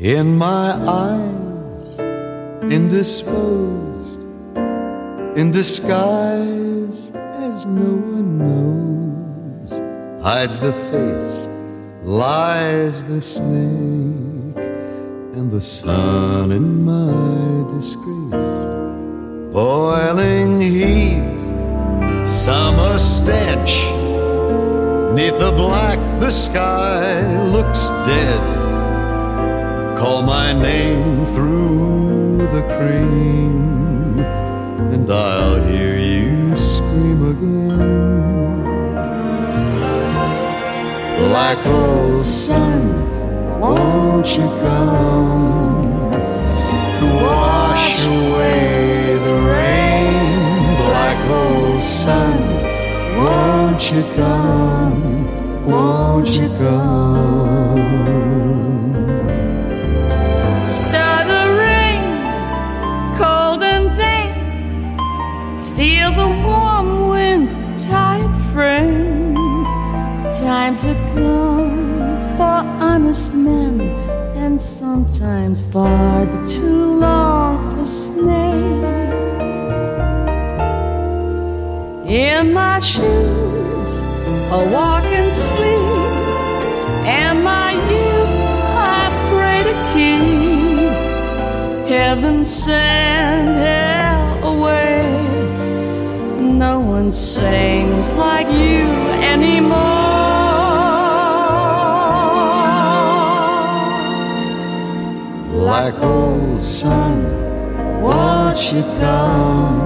in my eyes, indisposed, in disguise as no one knows, hides the face, lies the snake, and the sun in my disgrace. Boiling heat, summer stench, neath the black, the sky looks dead call my name through the cream, and I'll hear you scream again. Black hole sun, won't you come to wash away the rain? Black hole sun, won't you come? Won't you come? Times for honest men, and sometimes far too long for snakes. In my shoes, a walk and sleep, and my youth I pray to keep. Heaven send hell away. No one sings like you anymore. Black hole sun, won't you come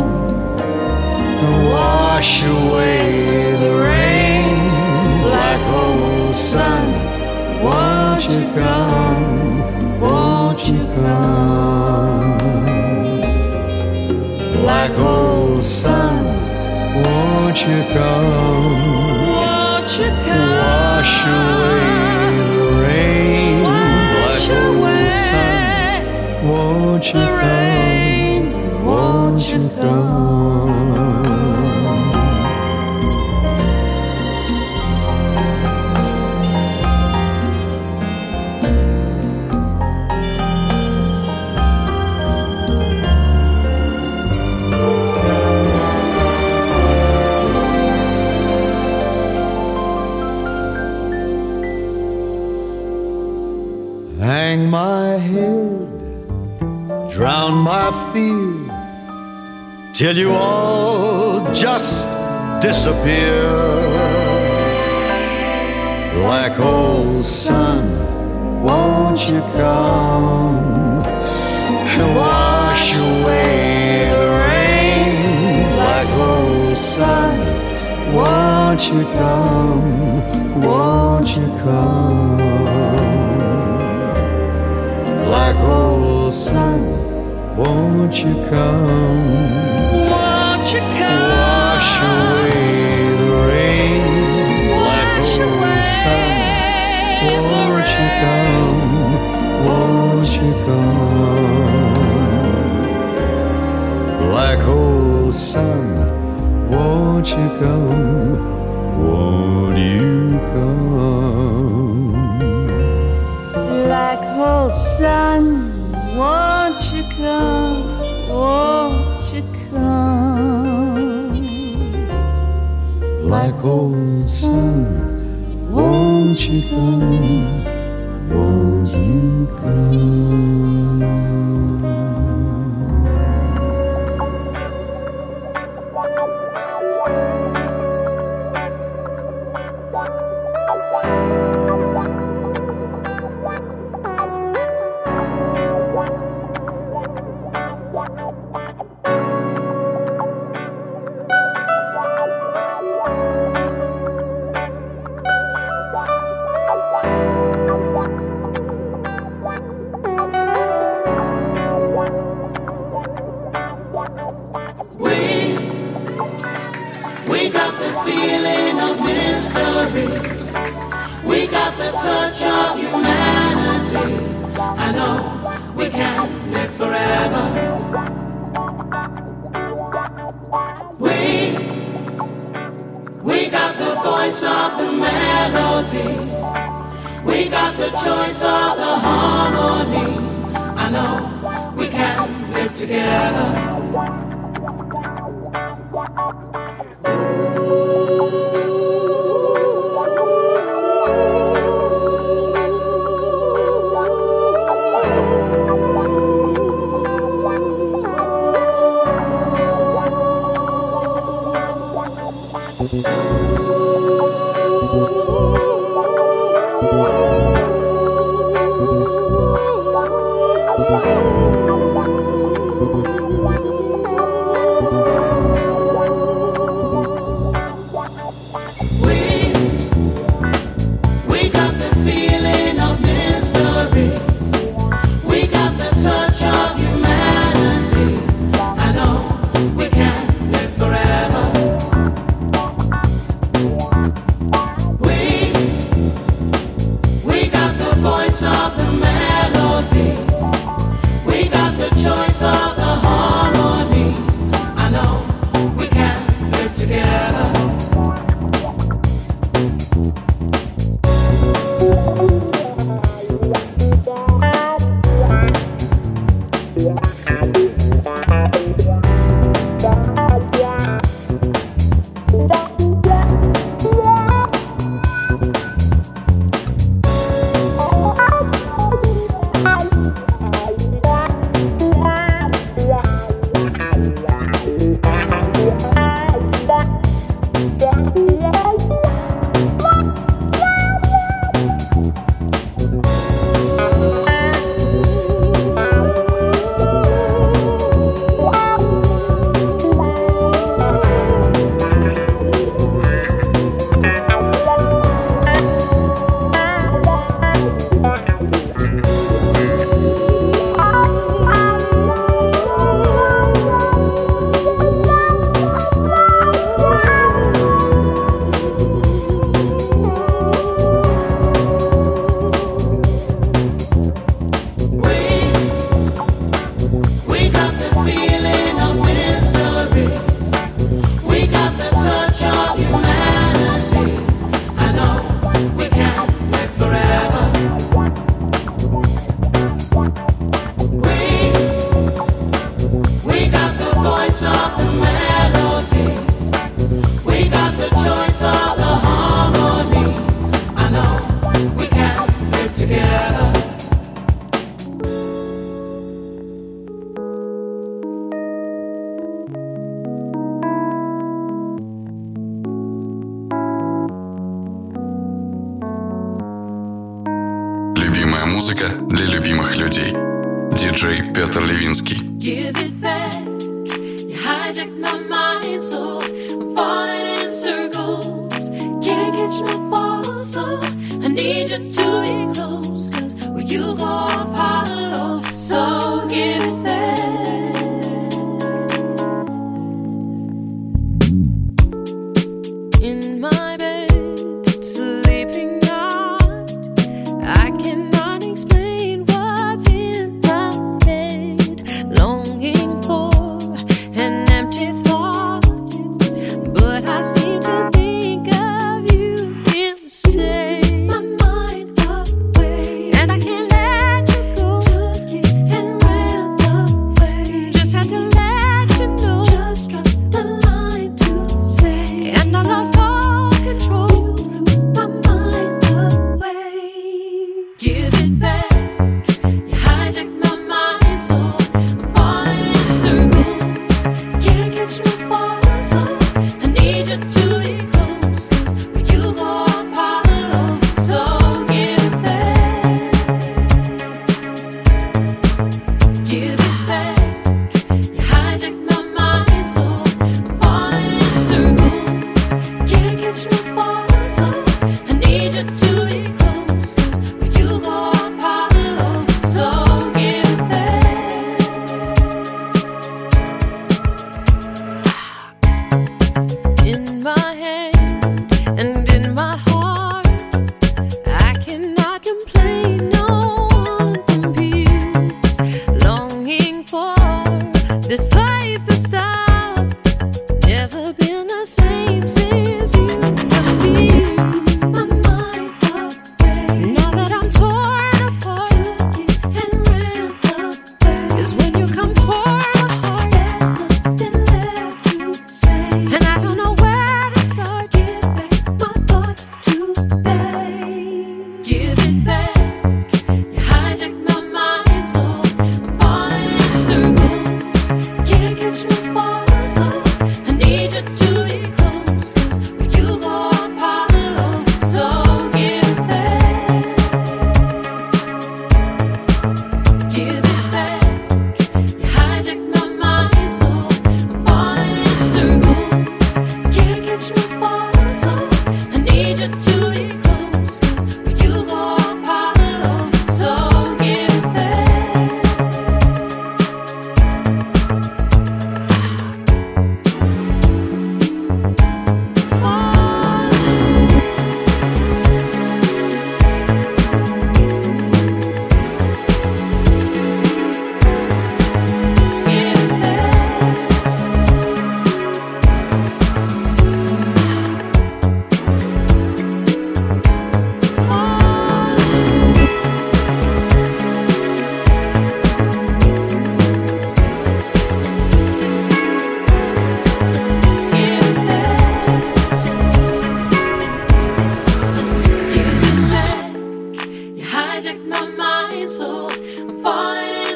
and wash away the rain? Black hole sun, won't you come? Won't you come? Black hole sun, won't you come? Won't you come? Wash away Won't you come? My fear, till you all just disappear. Black hole sun, won't you come and wash away the rain? Black hole sun, won't you come? Won't you come? Black hole sun, won't you come? Won't you come? Wash away the rain. Black Wash oh, hole away sun, won't you come? Won't you come? Black hole sun, won't you come? Won't you come? Black hole sun, come? Won't you come? Black hole sun, won't you come? We got the choice of the harmony. I know we can live together.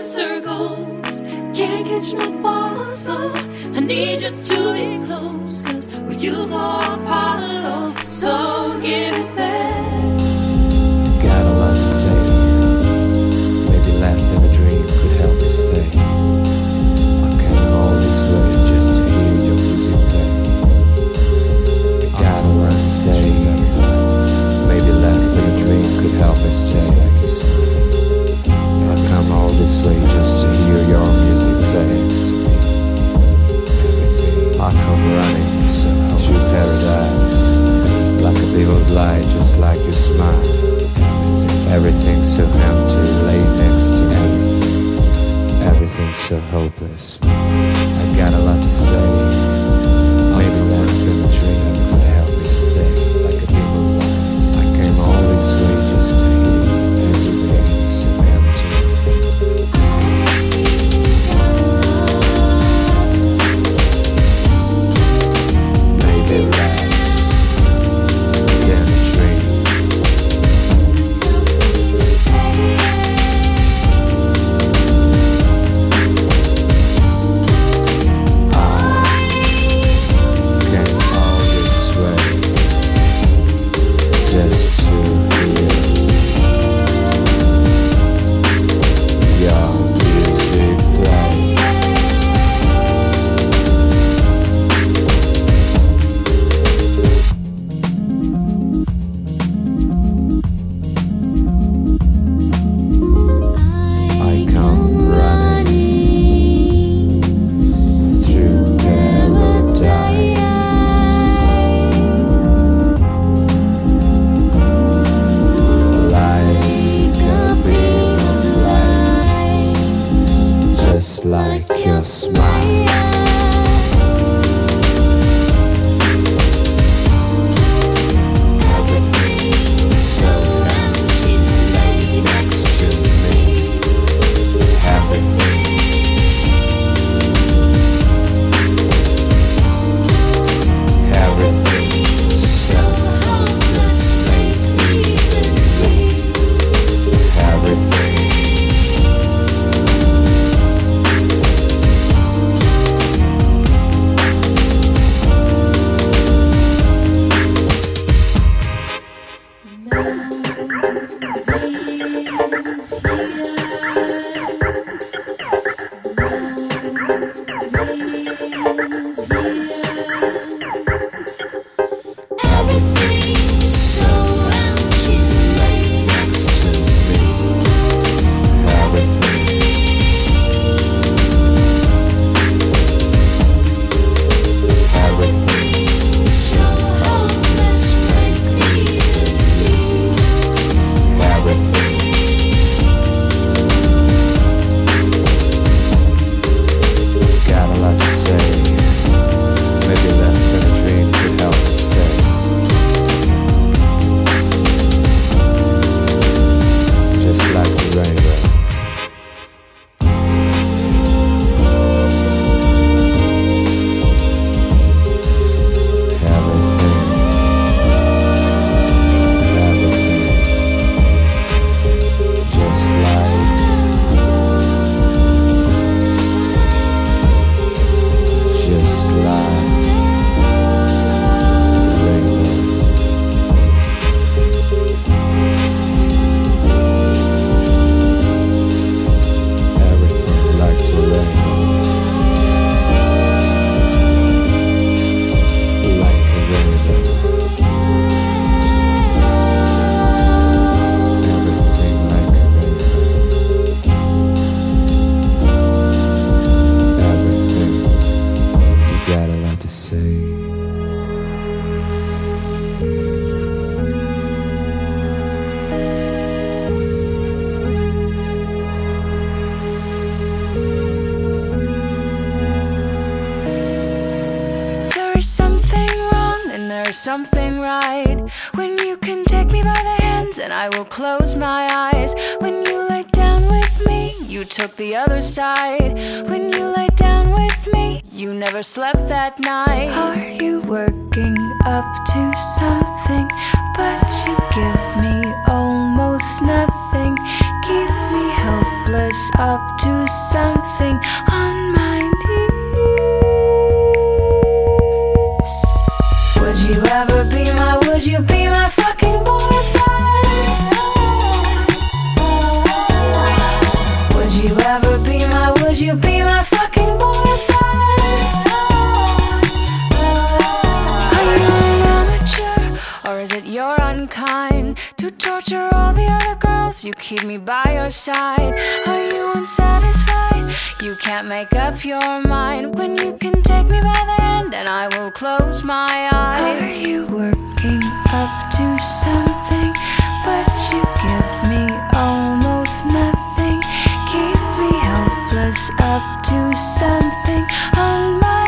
circles. Can't catch my fall, so I need you to be close, cause where you go, I'll follow. So give it back. Got a lot to say. Maybe last in a dream could help me stay. I came all this way just to hear your music play. Got a lot to say. Maybe last in a dream could help me stay this way just to hear your music play. I come running through paradise, like a vivid light, just like your smile. Everything so empty, laid next to me. Everything so hopeless. I got a lot to say. side when you lay down with me. You never slept you keep me by your side. Are you unsatisfied? You can't make up your mind when you can take me by the hand and I will close my eyes. Are you working up to something? But you give me almost nothing. Keep me helpless up to something on my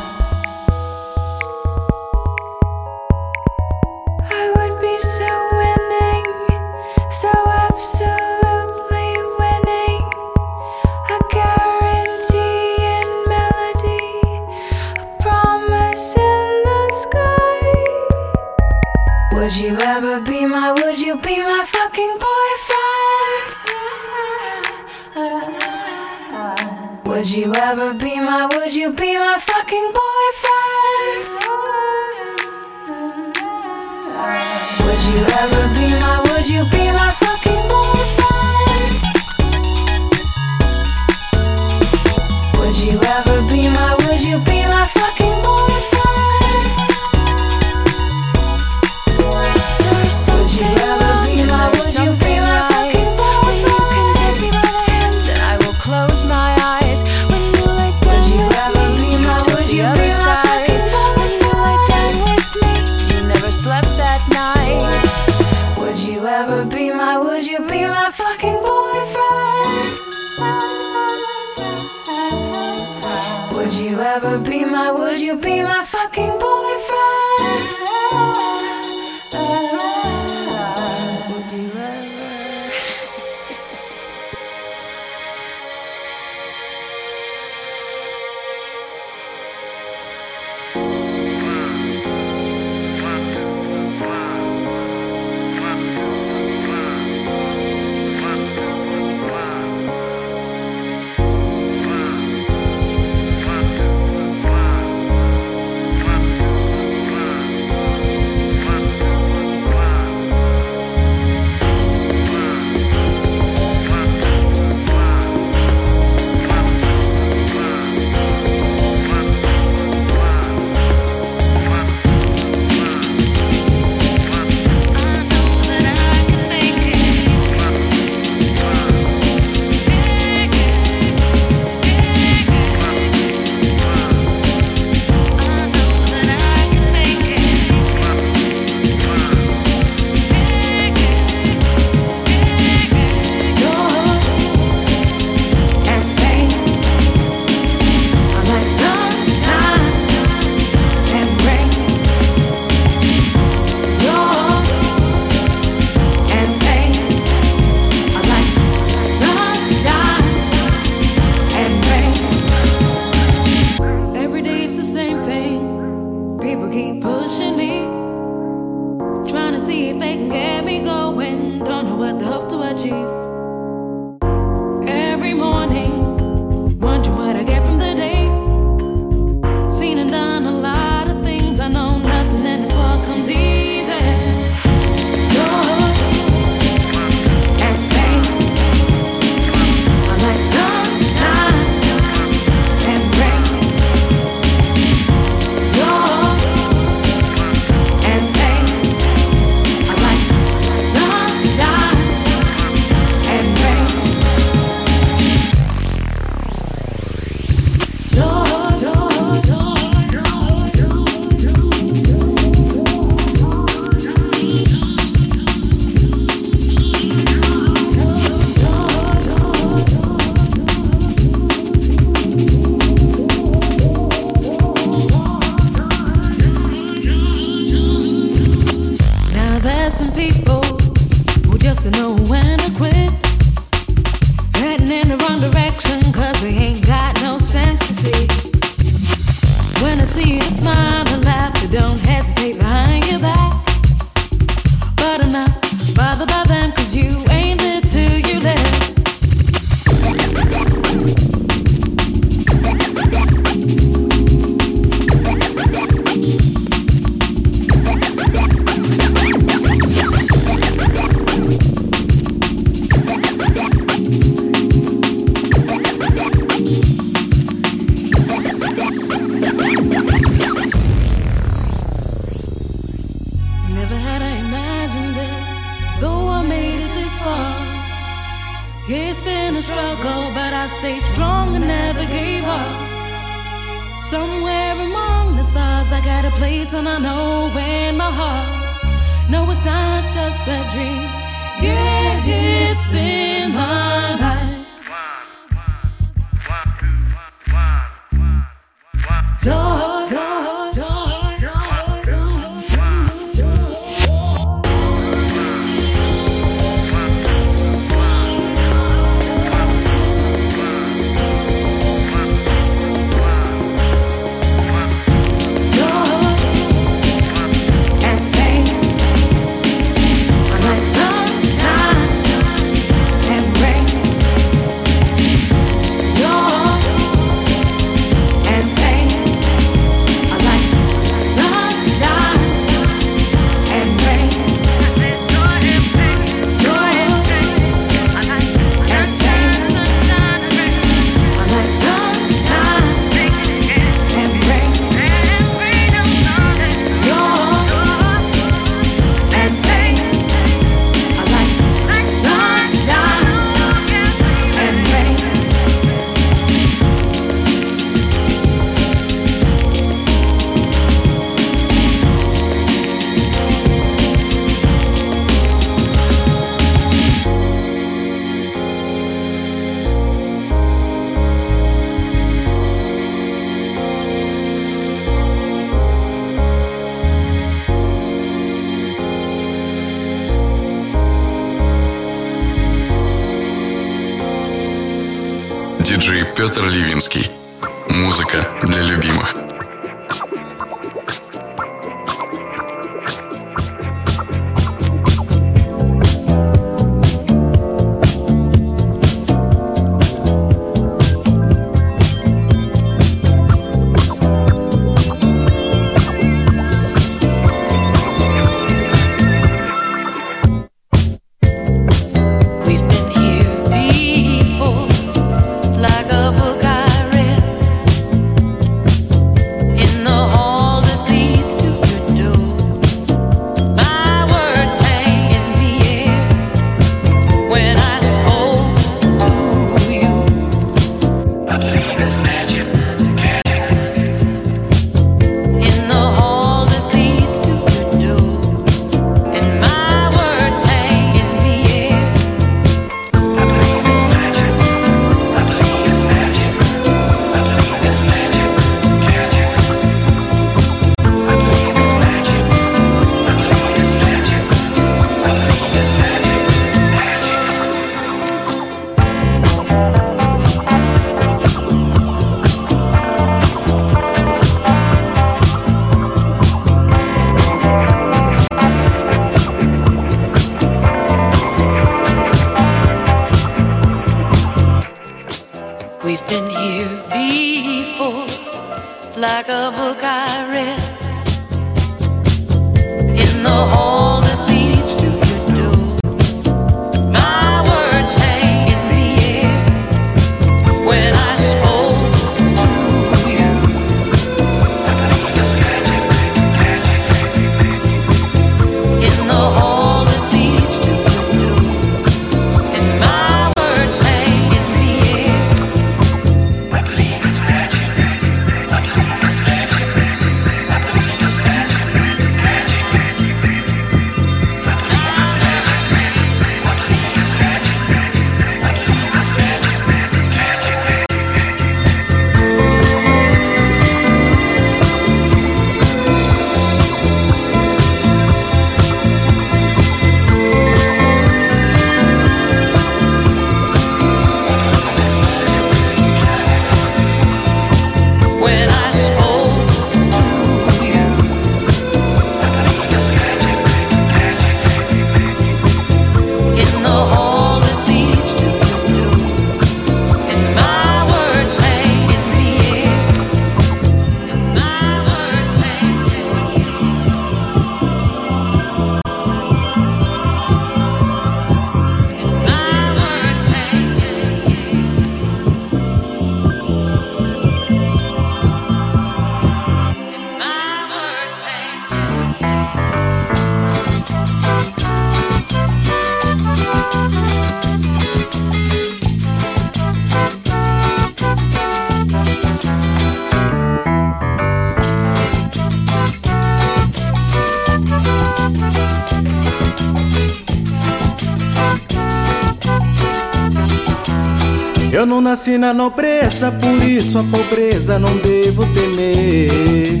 Eu não nasci na nobreza, por isso a pobreza não devo temer.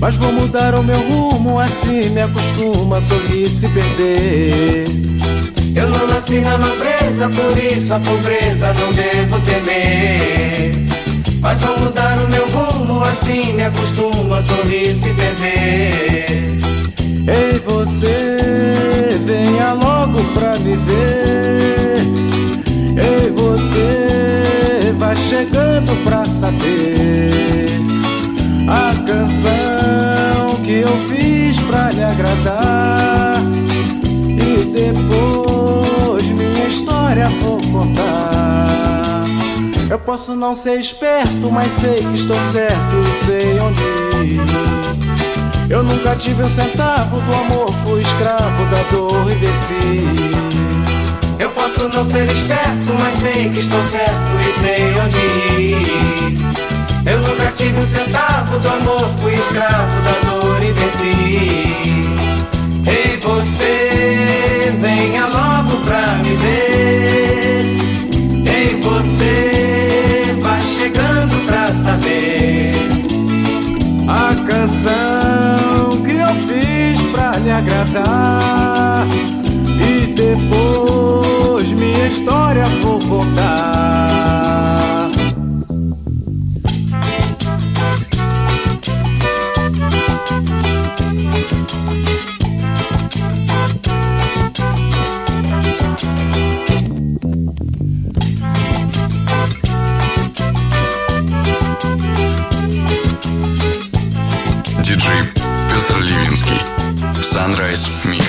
Mas vou mudar o meu rumo, assim me acostuma a sorrir se perder. Eu não nasci na nobreza, por isso a pobreza não devo temer. Mas vou mudar o meu rumo, assim me acostuma a sorrir se perder. Ei, você, venha logo pra me ver. Ei, você, vai chegando pra saber a canção que eu fiz pra lhe agradar. E depois minha história vou contar. Eu posso não ser esperto, mas sei que estou certo sei onde ir. Eu nunca tive um centavo do amor, fui escravo da dor e desci. Eu posso não ser esperto, mas sei que estou certo e sei onde ir. Eu nunca tive um centavo do amor, fui escravo da dor e desci. Ei, você, venha logo pra me ver. Ei, você, vai chegando pra saber. A canção que eu fiz pra lhe agradar. E depois minha história vou contar. Диджей Петр Ливинский. Sunrise Mix.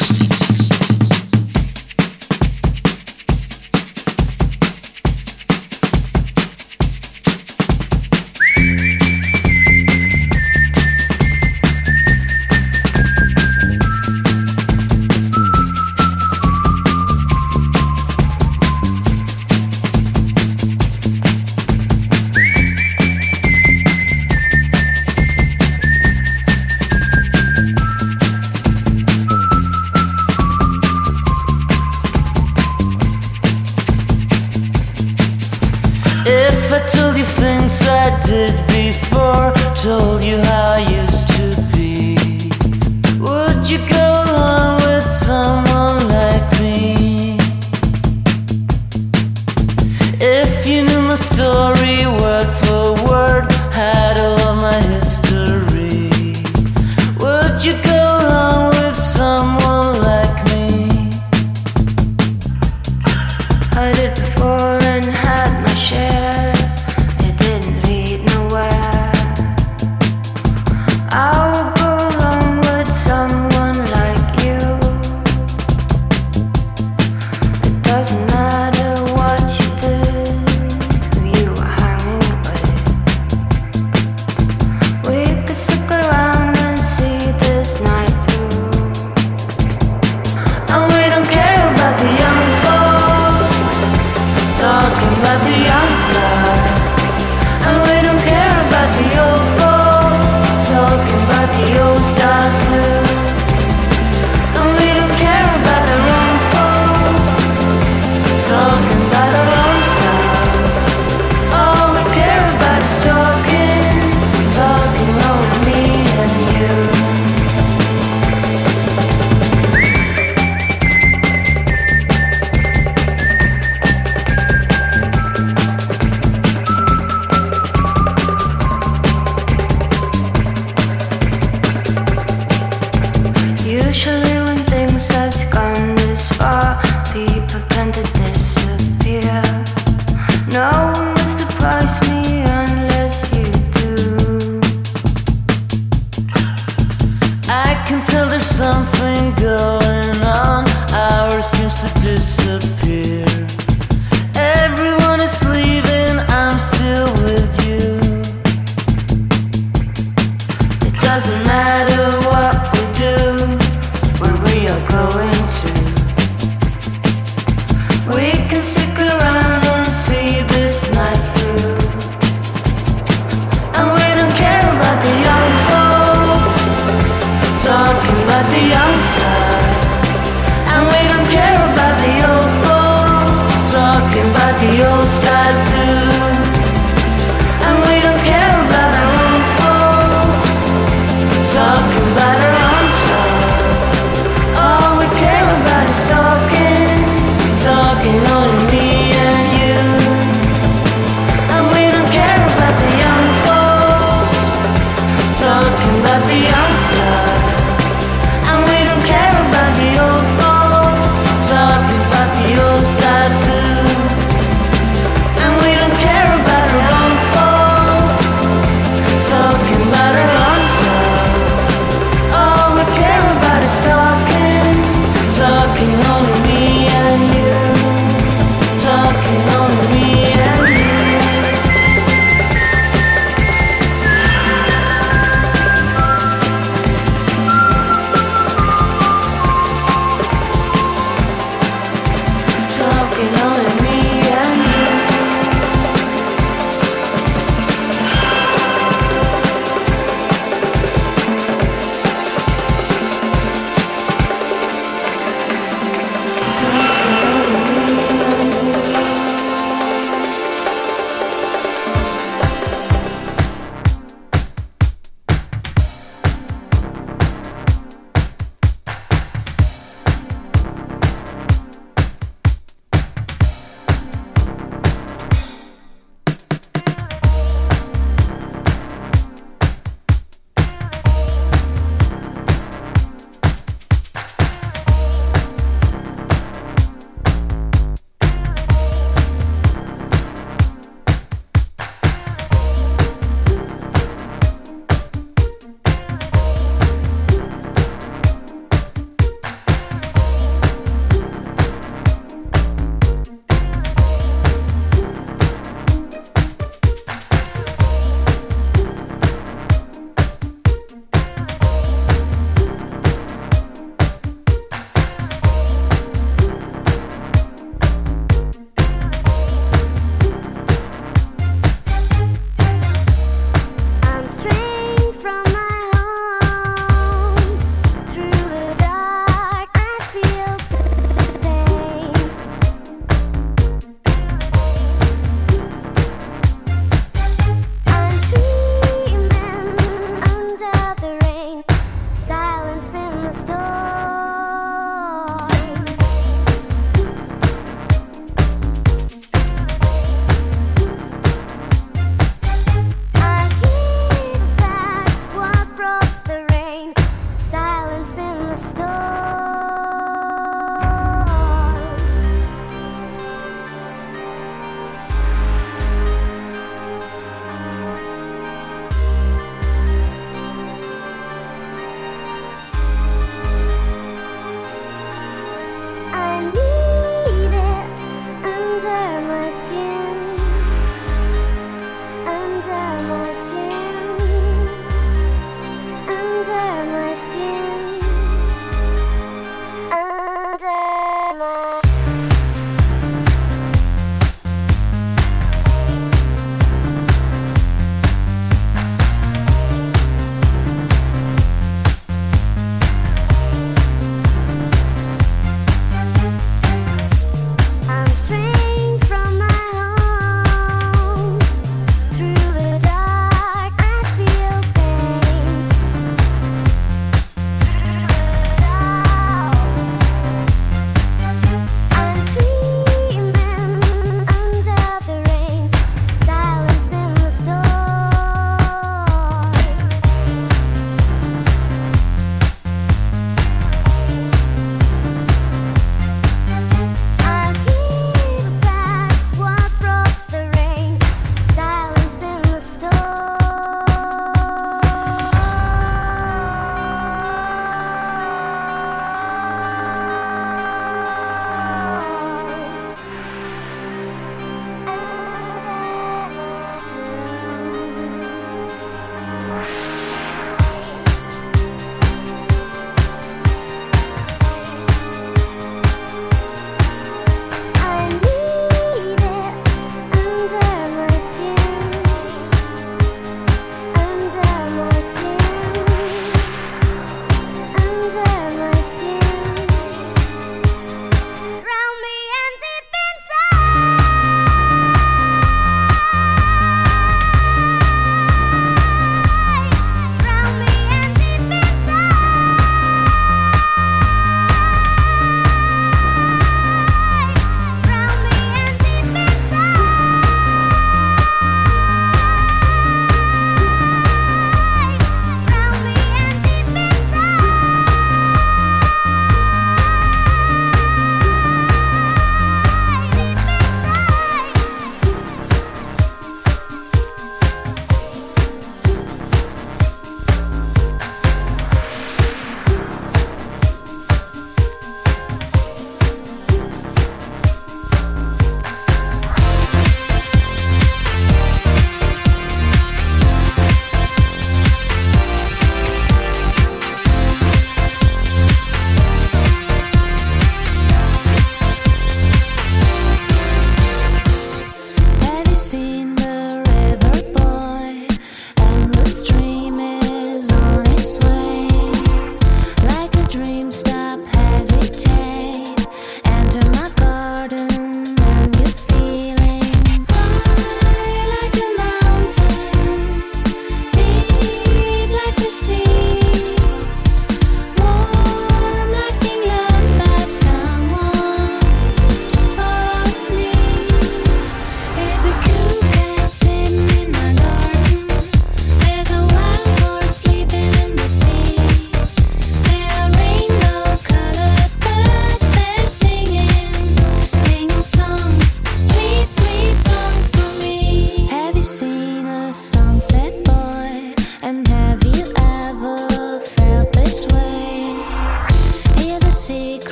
Did before, told you how I used to be, would you go see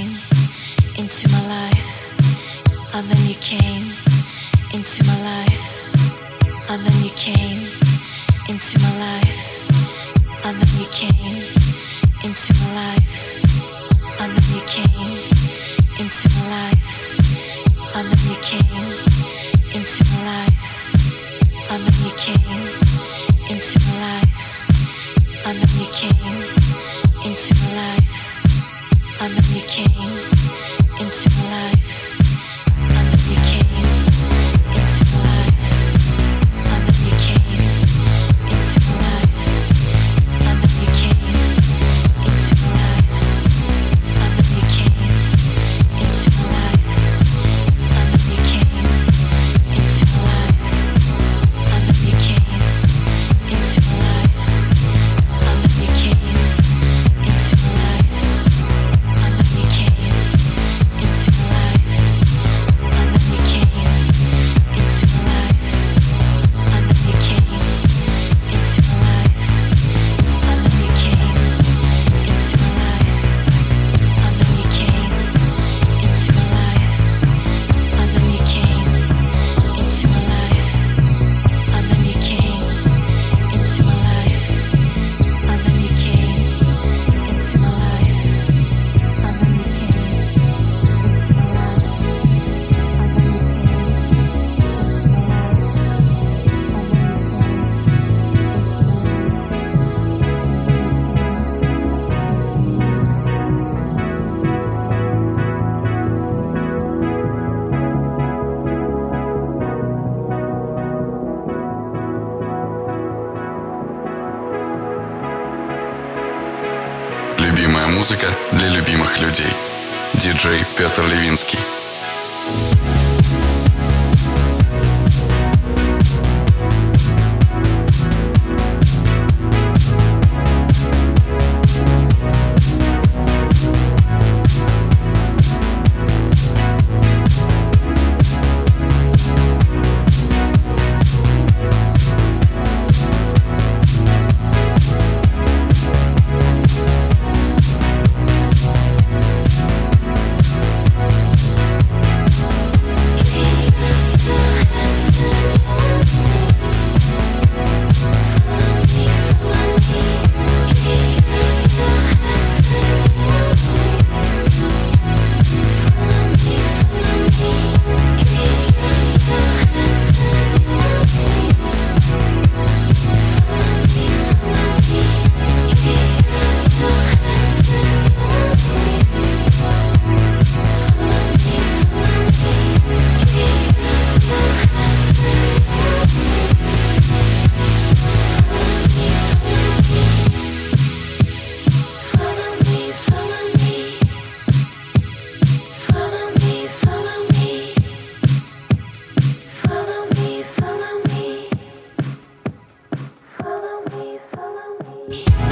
came into my life, and then you came into my life, and then you came into my life, and then you came into my life, and then you came into my life, and then you came into my life, and then you came into my life, and then you came. музыка для любимых людей. Диджей Петр Левинский. you